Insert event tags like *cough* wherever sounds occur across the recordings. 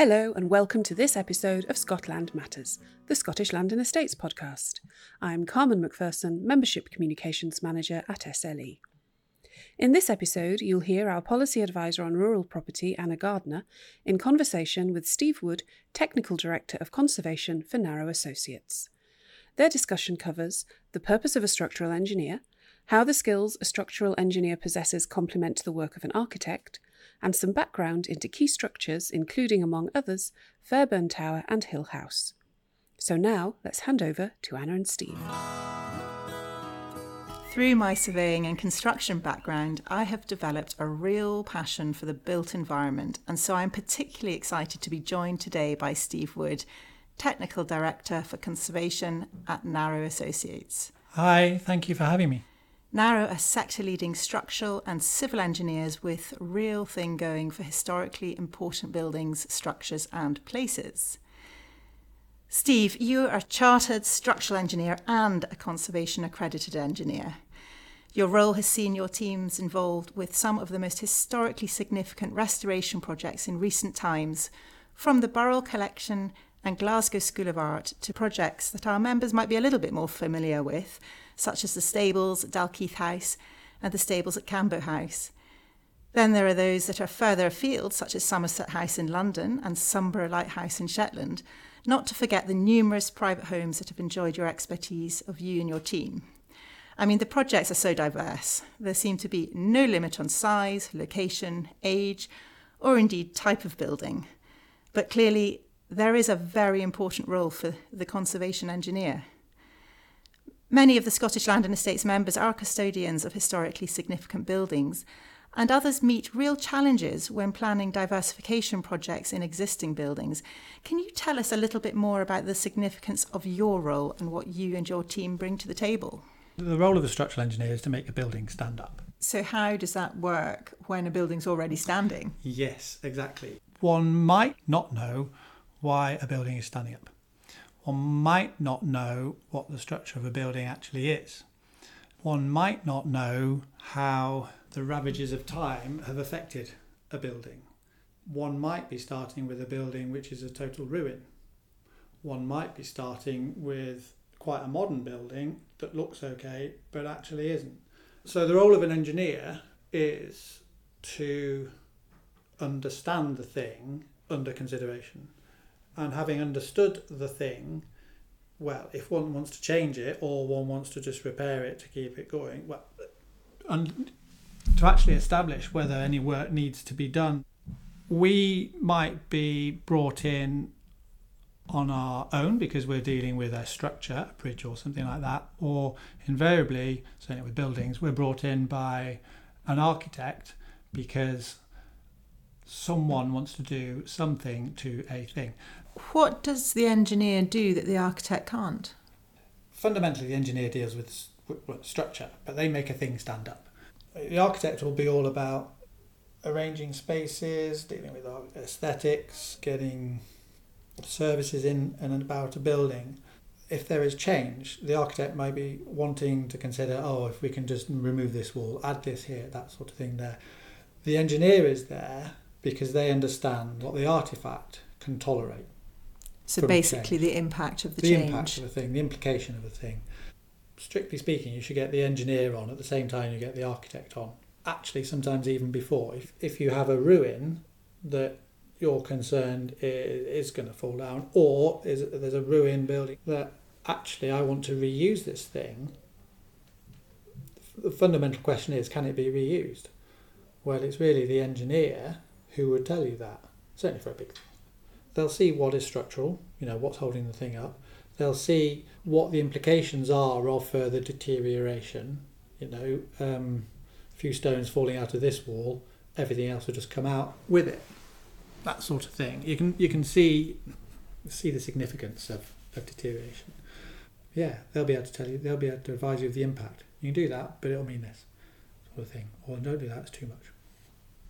Hello, and welcome to this episode of Scotland Matters, the Scottish Land and Estates podcast. I'm Carmen McPherson, Membership Communications Manager at SLE. In this episode, you'll hear our Policy Advisor on Rural Property, Anna Gardiner, in conversation with Steve Wood, Technical Director of Conservation for Narro Associates. Their discussion covers the purpose of a structural engineer, how the skills a structural engineer possesses complement the work of an architect, and some background into key structures, including, among others, Fairburn Tower and Hill House. So now let's hand over to Anna and Steve. Through my surveying and construction background, I have developed a real passion for the built environment, and so I'm particularly excited to be joined today by Steve Wood, Technical Director for Conservation at Narro Associates. Hi, thank you for having me. Narro are sector leading structural and civil engineers with real thing going for historically important buildings, structures, and places. Steve, you are a chartered structural engineer and a conservation accredited engineer. Your role has seen your teams involved with some of the most historically significant restoration projects in recent times, from the Burrell Collection and Glasgow School of Art to projects that our members might be a little bit more familiar with, such as the stables at Dalkeith House and the stables at Cambo House. Then there are those that are further afield, such as Somerset House in London and Sumburgh Lighthouse in Shetland, not to forget the numerous private homes that have enjoyed your expertise of you and your team. I mean, the projects are so diverse. There seem to be no limit on size, location, age, or indeed type of building. But clearly, there is a very important role for the conservation engineer. Many of the Scottish Land and Estates members are custodians of historically significant buildings, and others meet real challenges when planning diversification projects in existing buildings. Can you tell us a little bit more about the significance of your role and what you and your team bring to the table? The role of a structural engineer is to make a building stand up. So, how does that work when a building's already standing? Yes, exactly. One might not know why a building is standing up. One might not know what the structure of a building actually is. One might not know how the ravages of time have affected a building. One might be starting with a building which is a total ruin. One might be starting with quite a modern building that looks okay but actually isn't. So, the role of an engineer is to understand the thing under consideration. And having understood the thing, well, if one wants to change it or one wants to just repair it to keep it going, well, and to actually establish whether any work needs to be done, we might be brought in on our own because we're dealing with a structure, a bridge or something like that, or invariably, certainly with buildings, we're brought in by an architect because someone wants to do something to a thing. What does the engineer do that the architect can't? Fundamentally, the engineer deals with structure, but they make a thing stand up. The architect will be all about arranging spaces, dealing with aesthetics, getting services in and about a building. If there is change, the architect might be wanting to consider, oh, if we can just remove this wall, add this here, that sort of thing there. The engineer is there because they understand what the artifact can tolerate. So basically, the impact of the, the change. impact of a thing, the implication of a thing. Strictly speaking, you should get the engineer on at the same time you get the architect on. Actually, sometimes even before. If, if you have a ruin that you're concerned is, is going to fall down, or is there's a ruin building that actually I want to reuse this thing. The fundamental question is, can it be reused? Well, it's really the engineer who would tell you that. Certainly for a big thing. They'll see what is structural, you know, what's holding the thing up. They'll see what the implications are of further deterioration. You know, um, a few stones falling out of this wall, everything else will just come out with it. That sort of thing. You can you can see see the significance of, of deterioration. Yeah, they'll be able to tell you. They'll be able to advise you of the impact. You can do that, but it'll mean this sort of thing. Or don't do that. It's too much.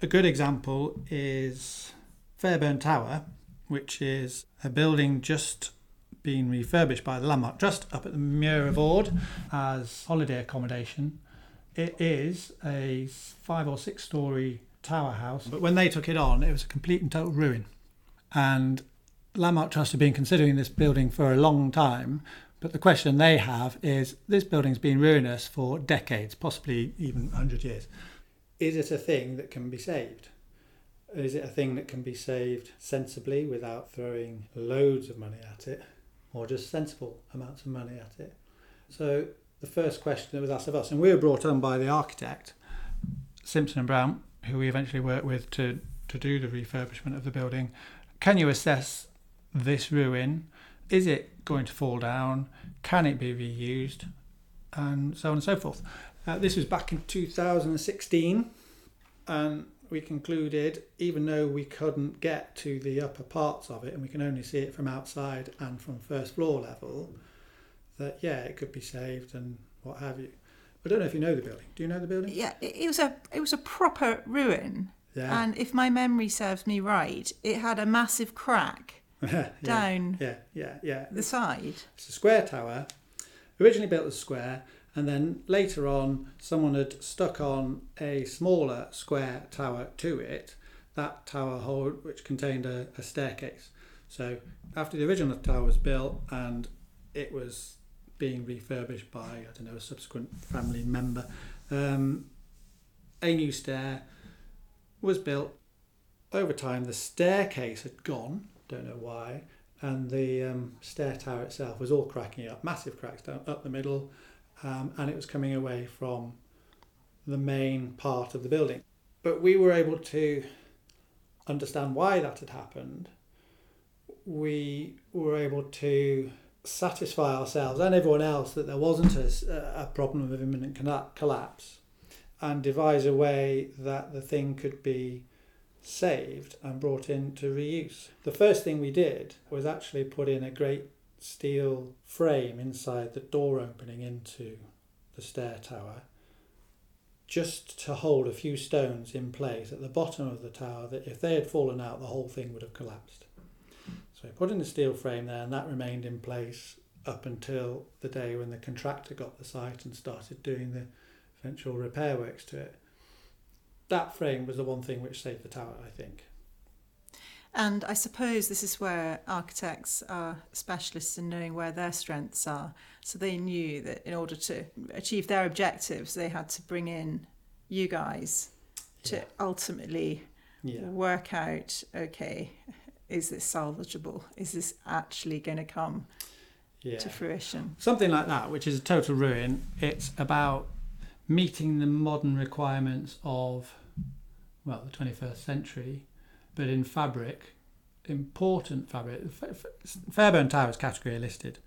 A good example is Fairburn Tower, which is a building just being refurbished by the Landmark Trust up at the Muir of Ord as holiday accommodation. It is a five or six story tower house, but when they took it on, it was a complete and total ruin. And Landmark Trust have been considering this building for a long time. But the question they have is this building's been ruinous for decades, possibly even 100 years. Is it a thing that can be saved? Is it a thing that can be saved sensibly without throwing loads of money at it, or just sensible amounts of money at it? So the first question that was asked of us, and we were brought on by the architect, Simpson and Brown, who we eventually worked with to, to do the refurbishment of the building. Can you assess this ruin? Is it going to fall down? Can it be reused? And so on and so forth. Uh, this was back in 2016, and we concluded, even though we couldn't get to the upper parts of it and we can only see it from outside and from first floor level, that yeah, it could be saved and what have you. I don't know if you know the building. Do you know the building? Yeah, it was a it was a proper ruin. Yeah. And if my memory serves me right, it had a massive crack *laughs* yeah, down Yeah, yeah, yeah. the side. It's a square tower, originally built as square, and then later on, someone had stuck on a smaller square tower to it. That tower hold, which contained a, a staircase. So after the original tower was built and it was being refurbished by I don't know a subsequent family member, um, a new stair was built. Over time, the staircase had gone. Don't know why. And the um, stair tower itself was all cracking up, massive cracks down up the middle, um, and it was coming away from the main part of the building. But we were able to understand why that had happened. We were able to satisfy ourselves and everyone else that there wasn't a, a problem of imminent collapse and devise a way that the thing could be saved and brought into reuse. The first thing we did was actually put in a great steel frame inside the door opening into the stair tower just to hold a few stones in place at the bottom of the tower that if they had fallen out the whole thing would have collapsed. So we put in the steel frame there and that remained in place up until the day when the contractor got the site and started doing the eventual repair works to it. That frame was the one thing which saved the tower, I think. And I suppose this is where architects are specialists in knowing where their strengths are. So they knew that in order to achieve their objectives, they had to bring in you guys to Yeah. ultimately Yeah. work out okay, is this salvageable? Is this actually going to come Yeah. to fruition? Something like that, which is a total ruin. It's about meeting the modern requirements of, well, the 21st century, but in fabric, important fabric. Fairburn Tower is category listed.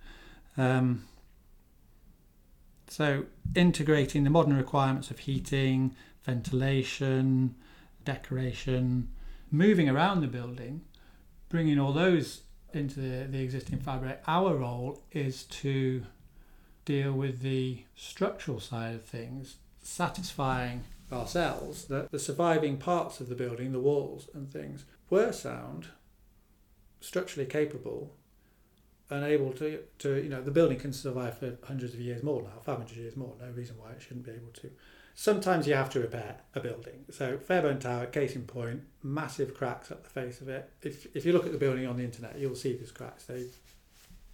Um, so integrating the modern requirements of heating, ventilation, decoration, moving around the building, bringing all those into the, the existing fabric. Our role is to deal with the structural side of things, satisfying ourselves that the surviving parts of the building, the walls and things, were sound, structurally capable, and able to, to you know, the building can survive for hundreds of years more now, 500 years more, no reason why it shouldn't be able to. Sometimes you have to repair a building. So Fairburn Tower, case in point, massive cracks up the face of it. If, if you look at the building on the internet, you'll see these cracks. They,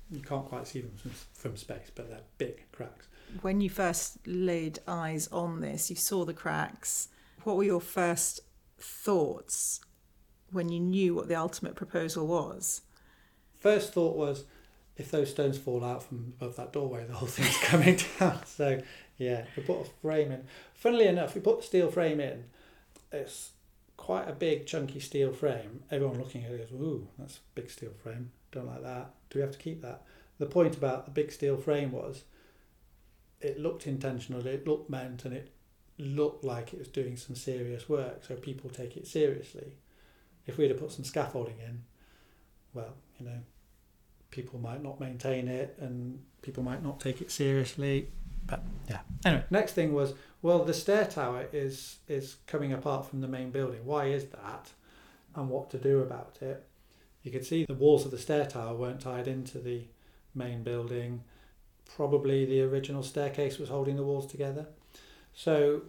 you can't quite see them from, from space, but they're big cracks. When you first laid eyes on this, you saw the cracks. What were your first thoughts when you knew what the ultimate proposal was? First thought was, if those stones fall out from above that doorway, the whole thing's *laughs* coming down. So yeah, we put a frame in. Funnily enough, we put the steel frame in. It's quite a big, chunky steel frame. Everyone looking at it goes, "Ooh, that's a big steel frame. Don't like that. Do we have to keep that?" The point about the big steel frame was, it looked intentional. It looked meant, and it looked like it was doing some serious work. So people take it seriously. If we'd have put some scaffolding in, well, you know, people might not maintain it and people might not take it seriously. But yeah. Anyway, next thing was well, the stair tower is is coming apart from the main building. Why is that? And what to do about it? You could see the walls of the stair tower weren't tied into the main building. Probably the original staircase was holding the walls together. So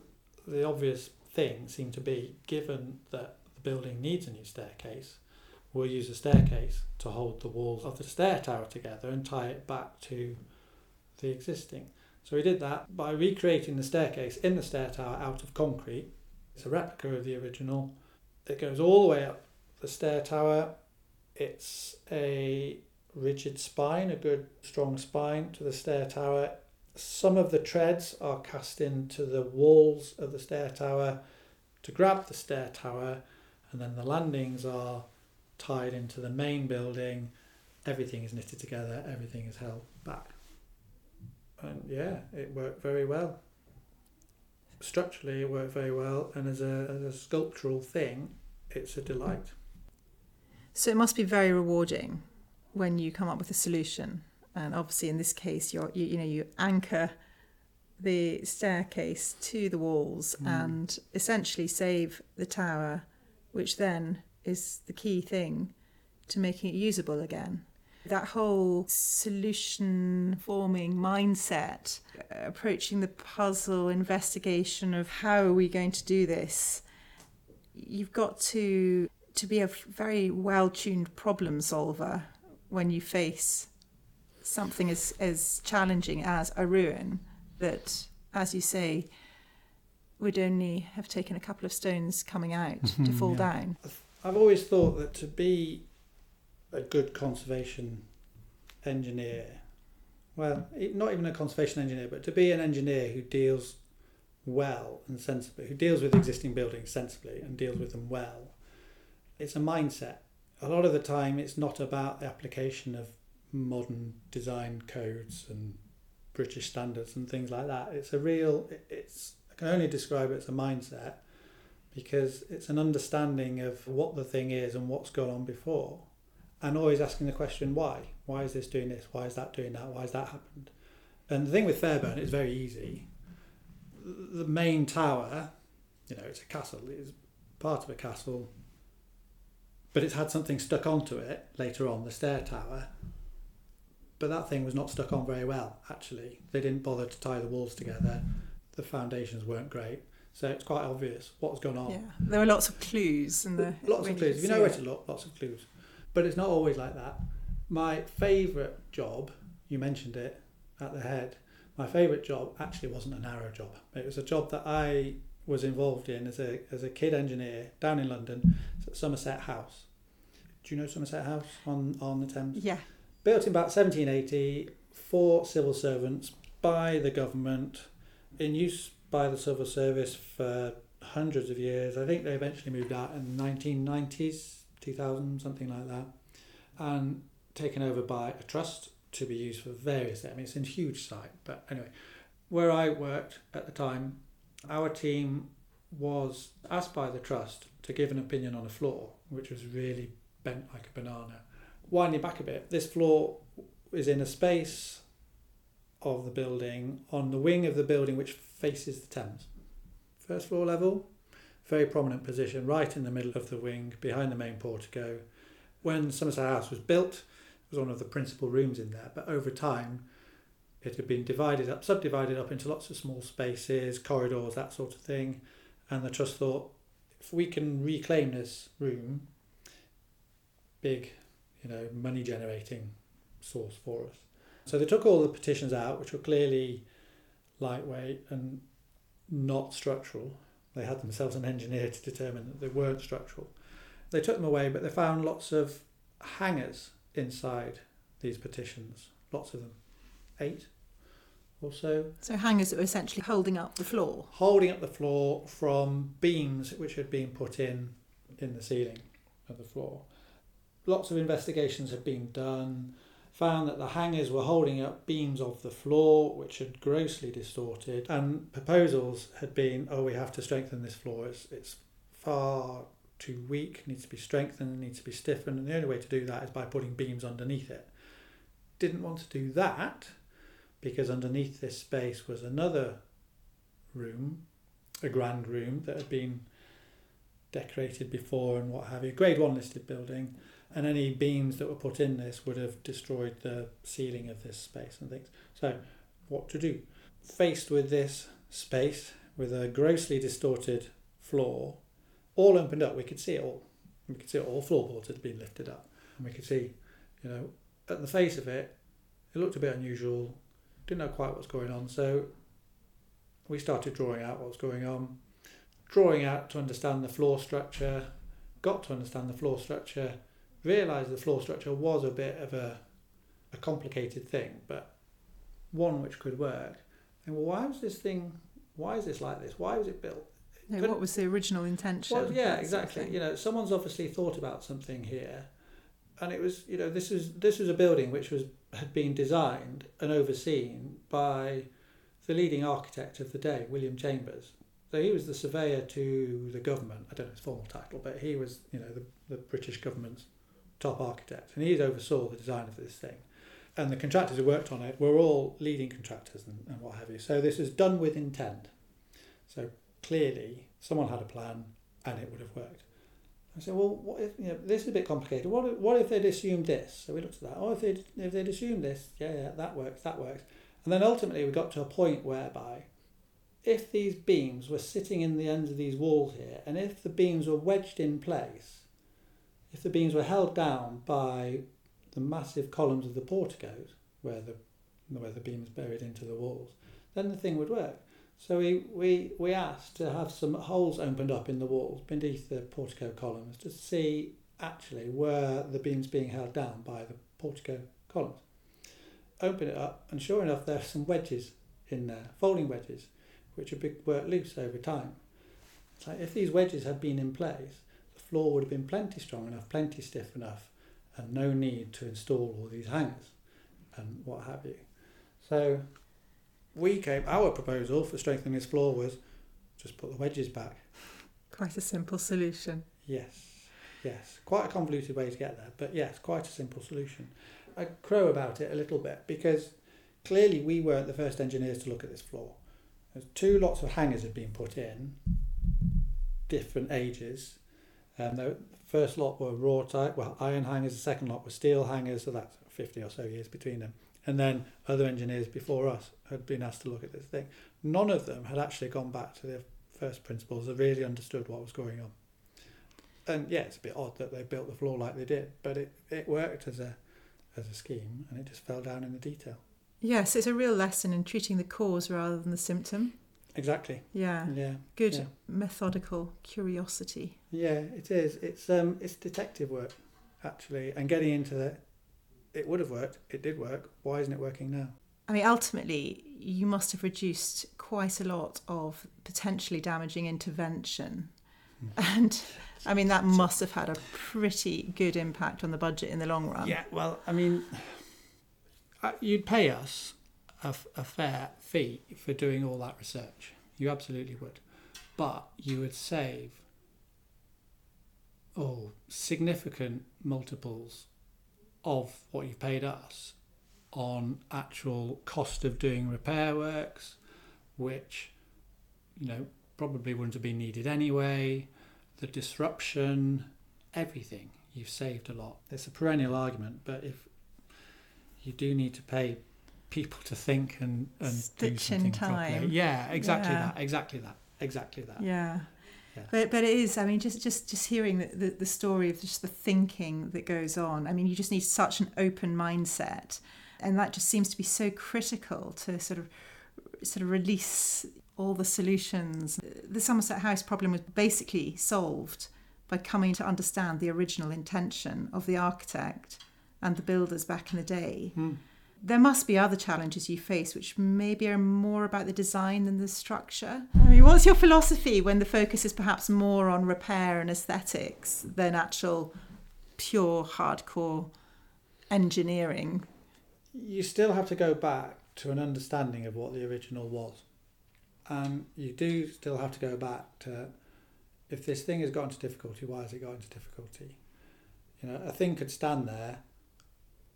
the obvious thing seemed to be, given that the building needs a new staircase, we'll use a staircase to hold the walls of the stair tower together and tie it back to the existing. So we did that by recreating the staircase in the stair tower out of concrete. It's a replica of the original. It goes all the way up the stair tower. It's a rigid spine, a good strong spine to the stair tower. Some of the treads are cast into the walls of the stair tower to grab the stair tower, and then the landings are tied into the main building. Everything is knitted together, everything is held back. And yeah, it worked very well. Structurally, it worked very well, and as a, as a sculptural thing, it's a delight. So it must be very rewarding when you come up with a solution. And obviously, in this case, you're, you, you know you anchor the staircase to the walls Mm. and essentially save the tower, which then is the key thing to making it usable again. That whole solution forming mindset, uh, approaching the puzzle investigation of how are we going to do this, you've got to to be a very well tuned problem solver when you face something as, as challenging as a ruin that, as you say, would only have taken a couple of stones coming out to mm-hmm, fall Yeah. down. I've always thought that to be a good conservation engineer, well, e- not even a conservation engineer, but to be an engineer who deals well and sensibly, who deals with existing buildings sensibly and deals with them well, it's a mindset. A lot of the time, it's not about the application of modern design codes and British standards and things like that. It's a real, it's, I can only describe it as a mindset because it's an understanding of what the thing is and what's gone on before and always asking the question why? Why is this doing this? Why is that doing that? Why has that happened? And the thing with fairburn is very easy. The main tower you know it's a castle. It's part of a castle but it's had something stuck onto it later on the stair tower but that thing was not stuck on very well actually they didn't bother to tie the walls together the foundations weren't great so it's quite obvious what's gone on Yeah, there were lots of clues in the lots of clues. If you know where it. to look, lots of clues. But it's not always like that. My favourite job, you mentioned it at the head, my favourite job actually wasn't a Narro job. It was a job that I was involved in as a, as a kid engineer down in London, Somerset House. Do you know Somerset House on, on the Thames? Yeah, built in about 1780 for civil servants by the government, in use by the civil service for hundreds of years. I think they eventually moved out in the 1990s, 2000, something like that, and taken over by a trust to be used for various. I mean, it's a huge site, but anyway, where I worked at the time, our team was asked by the trust to give an opinion on a floor, which was really bent like a banana. Winding back a bit, this floor is in a space of the building on the wing of the building which faces the Thames. First floor level, very prominent position, right in the middle of the wing, behind the main portico. When Somerset House was built, it was one of the principal rooms in there, but over time it had been divided up, subdivided up into lots of small spaces, corridors, that sort of thing. And the trust thought, if we can reclaim this room, big, you know, money generating source for us. So they took all the petitions out, which were clearly lightweight and not structural. They had themselves an engineer to determine that they weren't structural. They took them away, but they found lots of hangers inside these petitions, lots of them, eight or so, so hangers that were essentially holding up the floor. holding up the floor from beams which had been put in in the ceiling of the floor. Lots of investigations had been done, found that the hangers were holding up beams of the floor which had grossly distorted, and proposals had been, oh, we have to strengthen this floor, it's, it's far too weak, needs to be strengthened, needs to be stiffened, and the only way to do that is by putting beams underneath it. Didn't want to do that because underneath this space was another room, a grand room that had been decorated before and what have you, grade one listed building, and any beams that were put in this would have destroyed the ceiling of this space and things. So, what to do? Faced with this space with a grossly distorted floor, all opened up, we could see it all. We could see all floorboards had been lifted up. And we could see, you know, at the face of it, it looked a bit unusual, didn't know quite what's going on. So we started drawing out what was going on, drawing out to understand the floor structure, got to understand the floor structure, realised the floor structure was a bit of a, a complicated thing, but one which could work. And well, why was this thing, why is this like this? Why was it built? No, what was the original intention? Well, yeah, exactly. You know, someone's obviously thought about something here, and it was, you know, this is this was a building which was had been designed and overseen by the leading architect of the day, William Chambers. So he was the surveyor to the government. I don't know his formal title, but he was, you know, the, the British government's top architect, and he oversaw the design of this thing. And the contractors who worked on it were all leading contractors and, and what have you. So this is done with intent. So clearly, someone had a plan, and it would have worked. I said, well, what if you know this is a bit complicated? What if, what if they'd assumed this? So we looked at that. Oh, if they'd if they'd assumed this, yeah, yeah, that works, that works. And then ultimately we got to a point whereby if these beams were sitting in the ends of these walls here, and if the beams were wedged in place, if the beams were held down by the massive columns of the porticos, where the where the beams buried into the walls, then the thing would work. So we, we, we asked to have some holes opened up in the walls beneath the portico columns to see actually were the beams being held down by the portico columns. Open it up, and sure enough, there are some wedges in there, folding wedges, which have been worked loose over time. So if these wedges had been in place, the floor would have been plenty strong enough, plenty stiff enough, and no need to install all these hangers and what have you. So we came, our proposal for strengthening this floor was just put the wedges back. Quite a simple solution. Yes, yes. Quite a convoluted way to get there, but yes, quite a simple solution. I crow about it a little bit because clearly we weren't the first engineers to look at this floor. There's two lots of hangers had been put in, different ages. Um, the first lot were raw type, well, iron hangers. The second lot were steel hangers, so that's 50 or so years between them. And then other engineers before us had been asked to look at this thing. None of them had actually gone back to their first principles and really understood what was going on. And yeah, it's a bit odd that they built the floor like they did, but it, it worked as a as a scheme and it just fell down in the detail. Yes, it's a real lesson in treating the cause rather than the symptom. Exactly. Yeah. Yeah. Good Yeah. methodical curiosity. Yeah, it is. It's um it's detective work actually and getting into the it would have worked, it did work, why isn't it working now? I mean, ultimately, you must have reduced quite a lot of potentially damaging intervention. And I mean, that must have had a pretty good impact on the budget in the long run. Yeah, well, I mean, uh, you'd pay us a fair fee for doing all that research. You absolutely would. But you would save, oh, significant multiples of what you've paid us on actual cost of doing repair works, which, you know, probably wouldn't have been needed anyway, the disruption, everything. You've saved a lot. It's a perennial argument, but if you do need to pay people to think and, and do Stitch in something time. properly. Yeah, exactly Yeah. that, exactly that, exactly that. Yeah. Yeah. But but it is. I mean, just just just hearing the, the the story of just the thinking that goes on. I mean, you just need such an open mindset, and that just seems to be so critical to sort of sort of release all the solutions. The Somerset House problem was basically solved by coming to understand the original intention of the architect and the builders back in the day. Hmm. There must be other challenges you face which maybe are more about the design than the structure. Hmm. I mean, what's your philosophy when the focus is perhaps more on repair and aesthetics than actual pure hardcore engineering? you still have to go back to an understanding of what the original was. And you do still have to go back to if this thing has got into difficulty, why has it got into difficulty? You know, a thing could stand there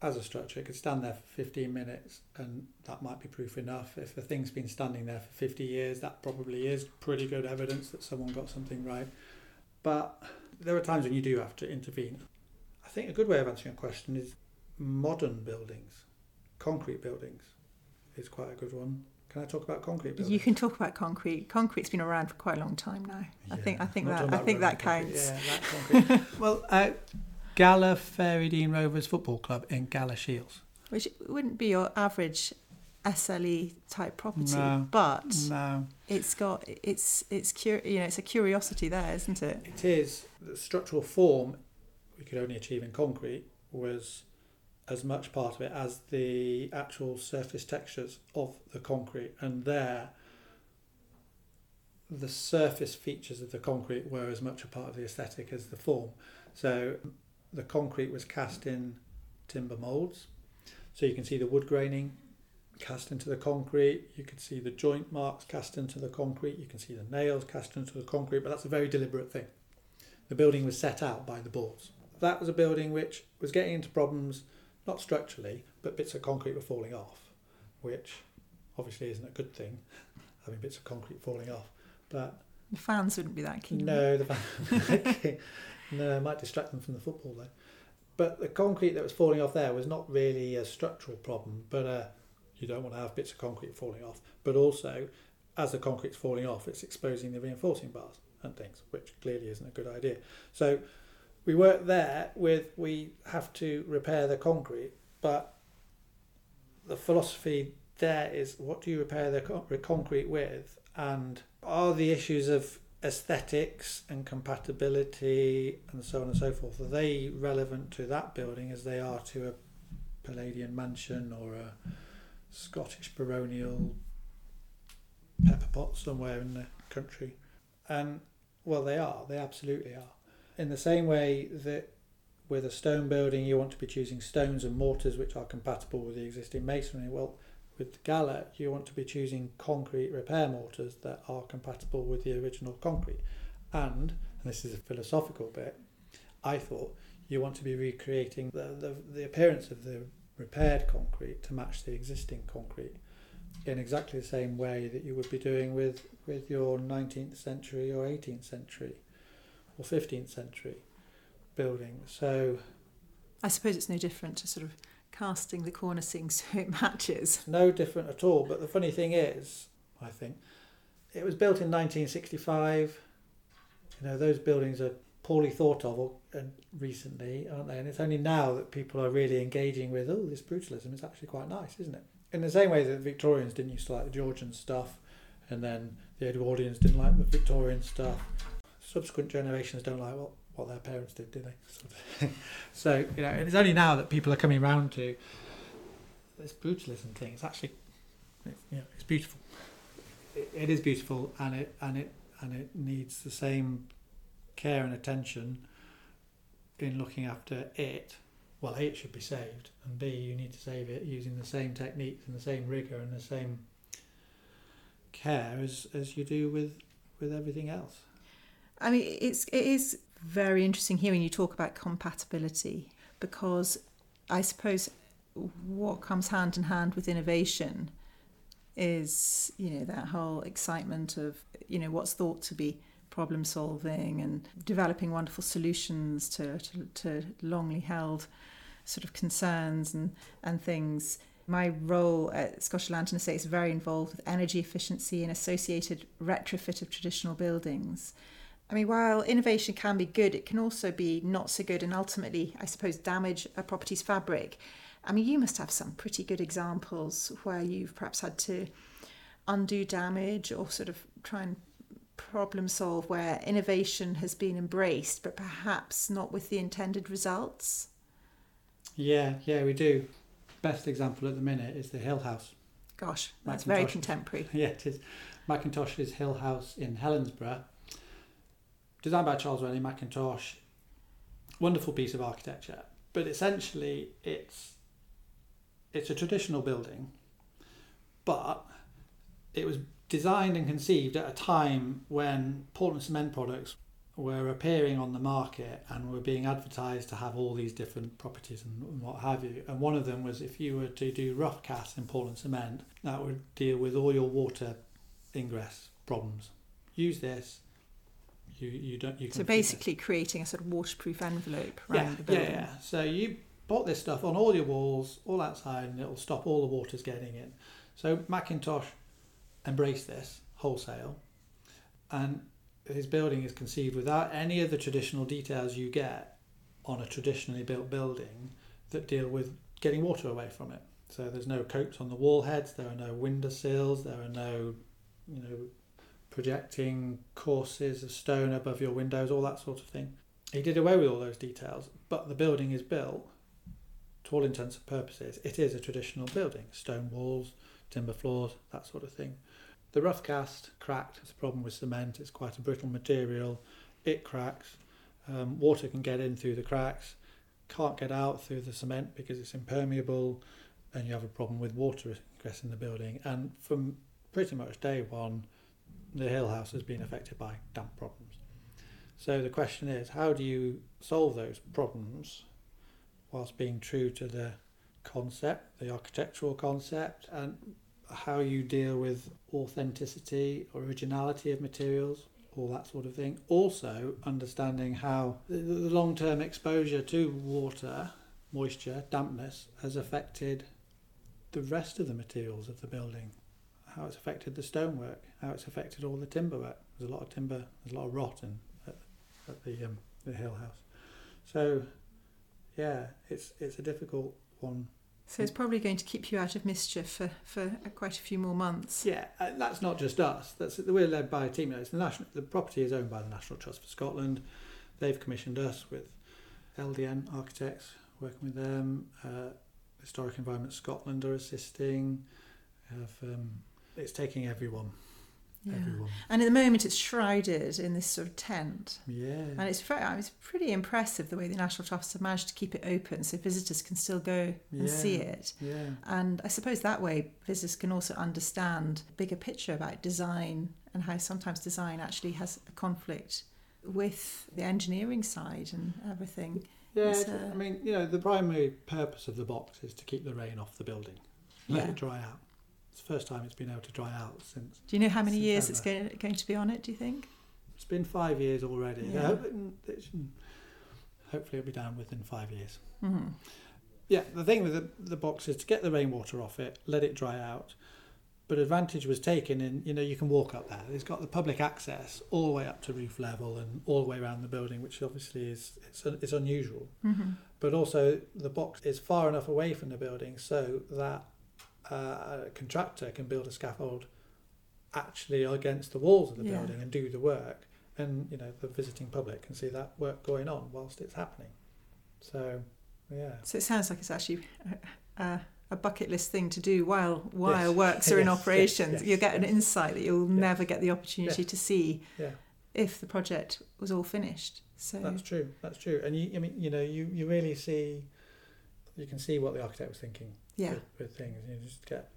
as a structure, it could stand there for 15 minutes and that might be proof enough. If the thing's been standing there for 50 years, that probably is pretty good evidence that someone got something right. But there are times when you do have to intervene. I think a good way of answering a question is modern buildings concrete buildings is quite a good one Can I talk about concrete buildings? You can talk about concrete. Concrete's been around for quite a long time now. I think I think that I think that counts. Yeah, that *laughs* well, uh, Gala Fairydean Rovers Football Club in Galashiels. Which wouldn't be your average SLE type property, No. but No, it's got it's it's cur- you know it's a curiosity there, isn't it? it is the structural form we could only achieve in concrete was as much part of it as the actual surface textures of the concrete, and there the surface features of the concrete were as much a part of the aesthetic as the form. So the concrete was cast in timber moulds, so you can see the wood graining cast into the concrete. You can see the joint marks cast into the concrete. You can see the nails cast into the concrete, but that's a very deliberate thing. The building was set out by the boards. That was a building which was getting into problems, not structurally, but bits of concrete were falling off, which obviously isn't a good thing, *laughs* having bits of concrete falling off. But The fans wouldn't be that keen. no, the *laughs* no, it might distract them from the football though. But the concrete that was falling off there was not really a structural problem, but uh, you don't want to have bits of concrete falling off. But also, as the concrete's falling off, it's exposing the reinforcing bars and things, which clearly isn't a good idea. So we work there with we have to repair the concrete, but the philosophy there is what do you repair the concrete with, and are the issues of aesthetics and compatibility and so on and so forth are they relevant to that building as they are to a Palladian mansion or a Scottish baronial pepper pot somewhere in the country? And well, they are. They absolutely are. In the same way that with a stone building, you want to be choosing stones and mortars which are compatible with the existing masonry. Well, with Gala, you want to be choosing concrete repair mortars that are compatible with the original concrete. And, and this is a philosophical bit, I thought you want to be recreating the, the, the appearance of the repaired concrete to match the existing concrete in exactly the same way that you would be doing with, with your 19th century or 18th century or 15th century building. So I suppose it's no different to sort of casting the cornicing *laughs* so it matches. No different at all. But the funny thing is, I think, it was built in 1965. You know, those buildings are poorly thought of and recently, aren't they? And it's only now that people are really engaging with, oh, this brutalism is actually quite nice, isn't it? In the same way that the Victorians didn't used to like the Georgian stuff, and then the Edwardians didn't like the Victorian stuff. Subsequent generations don't like what, what their parents did, do they? Sort of *laughs* so, you know, and it's only now that people are coming around to this brutalism thing. It's actually, it, you know, it's beautiful. It, it is beautiful, and it and it and it needs the same care and attention in looking after it. Well, A, it should be saved, and B, you need to save it using the same techniques and the same rigor and the same care as, as you do with with everything else. I mean, it's it is very interesting hearing you talk about compatibility because I suppose what comes hand in hand with innovation is you know that whole excitement of you know what's thought to be problem solving and developing wonderful solutions to, to, to longly held sort of concerns and, and things. My role at Scottish Land and Estate is very involved with energy efficiency and associated retrofit of traditional buildings. I mean, while innovation can be good, it can also be not so good and ultimately, I suppose, damage a property's fabric. I mean, you must have some pretty good examples where you've perhaps had to undo damage or sort of try and problem solve where innovation has been embraced, but perhaps not with the intended results. Yeah, yeah, we do. Best example at the minute is the Hill House. Gosh, that's very Mackintosh. contemporary. *laughs* Yeah, it is. Mackintosh's Hill House in Helensburgh, designed by Charles Rennie Mackintosh. Wonderful piece of architecture, but essentially it's it's a traditional building, but it was designed and conceived at a time when Portland cement products were appearing on the market and were being advertised to have all these different properties and what have you. And one of them was if you were to do rough cast in Portland cement, that would deal with all your water ingress problems. Use this. You you don't you So basically, creating a sort of waterproof envelope around yeah, the building. Yeah, yeah. So you put this stuff on all your walls, all outside, and it'll stop all the waters getting in. So Mackintosh embraced this wholesale, and his building is conceived without any of the traditional details you get on a traditionally built building that deal with getting water away from it. So there's no copes on the wall heads, there are no window sills, there are no, you know, projecting courses of stone above your windows, all that sort of thing. He did away with all those details, but the building is built, to all intents and purposes, it is a traditional building. Stone walls, timber floors, that sort of thing. The rough cast cracked. It's a problem with cement. It's quite a brittle material. It cracks. Um, water can get in through the cracks. Can't get out through the cement because it's impermeable, and you have a problem with water ingress in the building. And from pretty much day one, the Hill House has been affected by damp problems. So the question is, how do you solve those problems whilst being true to the concept, the architectural concept, and how you deal with authenticity, originality of materials, all that sort of thing. Also, understanding how the long term exposure to water, moisture, dampness has affected the rest of the materials of the building, how it's affected the stonework, how it's affected all the timber work. There's a lot of timber, there's a lot of rot in, at, at the, um, the Hill House. So, yeah, it's, it's a difficult one so it's probably going to keep you out of mischief for, for quite a few more months. Yeah, uh, that's not just us. That's we're led by a team. It's the national. The property is owned by the National Trust for Scotland. They've commissioned us with LDN architects, working with them. Uh, Historic Environment Scotland are assisting. Have, um, it's taking everyone yeah. everyone. And at the moment, it's shrouded in this sort of tent. Yeah. And it's very, it's pretty impressive the way the National Trust have managed to keep it open so visitors can still go and yeah. see it. Yeah. And I suppose that way visitors can also understand bigger picture about design and how sometimes design actually has a conflict with the engineering side and everything. Yeah, uh, I mean, you know, the primary purpose of the box is to keep the rain off the building, let yeah. it dry out. It's the first time it's been able to dry out since. Do you know how many years it's going, going to be on it, do you think? It's been five years already. Yeah. hopefully it'll be down within five years. Mm-hmm. Yeah, the thing with the, the box is to get the rainwater off it, let it dry out. But advantage was taken in, you know, you can walk up there. It's got the public access all the way up to roof level and all the way around the building, which obviously is it's, it's unusual. Mm-hmm. But also the box is far enough away from the building so that uh, a contractor can build a scaffold actually against the walls of the yeah. building and do the work and you know the visiting public can see that work going on whilst it's happening so yeah so it sounds like it's actually a, a bucket list thing to do while while yes. works are *laughs* yes. in operations yes. you get an insight that you'll never get the opportunity to see yeah. if the project was all finished so that's true that's true and you I mean you know you you really see you can see what the architect was thinking yeah. with, with things. You just get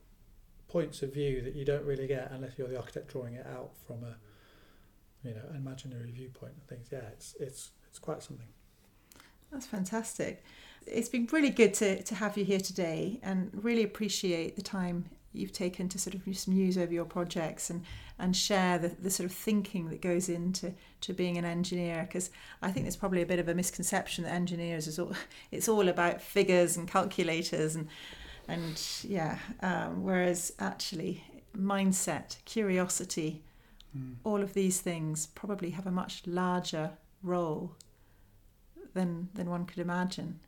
points of view that you don't really get unless you're the architect drawing it out from a you know imaginary viewpoint and things. Yeah, it's it's it's quite something. That's fantastic. It's been really good to, to have you here today and really appreciate the time you've taken to sort of just muse over your projects and, and share the, the sort of thinking that goes into to being an engineer because I think there's probably a bit of a misconception that engineers is all *laughs* it's all about figures and calculators and and yeah um, whereas actually mindset curiosity mm. all of these things probably have a much larger role than than one could imagine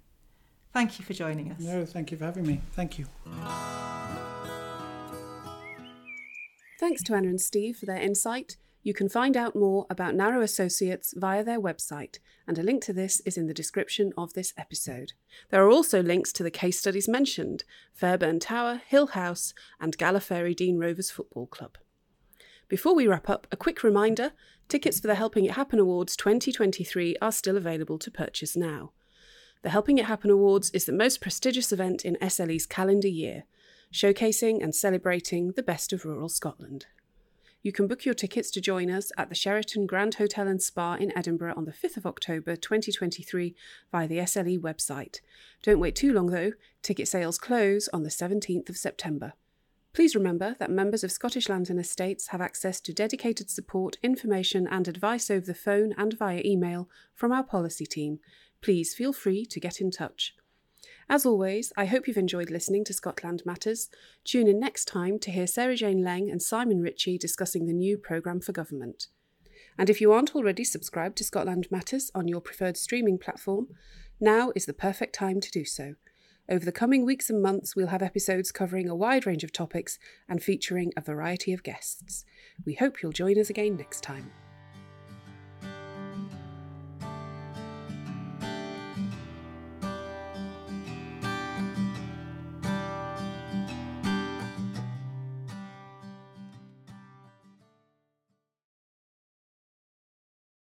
thank you for joining us no thank you for having me thank you Thanks to Anna and Steve for their insight. You can find out more about Narro Associates via their website, and a link to this is in the description of this episode. There are also links to the case studies mentioned Fairburn Tower, Hill House, and Gala Fairydean Rovers Football Club. Before we wrap up, a quick reminder tickets for the Helping It Happen Awards 2023 are still available to purchase now. The Helping It Happen Awards is the most prestigious event in SLE's calendar year showcasing and celebrating the best of rural Scotland. You can book your tickets to join us at the Sheraton Grand Hotel and Spa in Edinburgh on the 5th of October 2023 via the SLE website. Don't wait too long though, ticket sales close on the 17th of September. Please remember that members of Scottish Land and Estates have access to dedicated support, information, and advice over the phone and via email from our policy team. Please feel free to get in touch. As always, I hope you've enjoyed listening to Scotland Matters. Tune in next time to hear Sarah-Jane Laing and Simon Ritchie discussing the new programme for government. And if you aren't already subscribed to Scotland Matters on your preferred streaming platform, now is the perfect time to do so. Over the coming weeks and months, we'll have episodes covering a wide range of topics and featuring a variety of guests. We hope you'll join us again next time.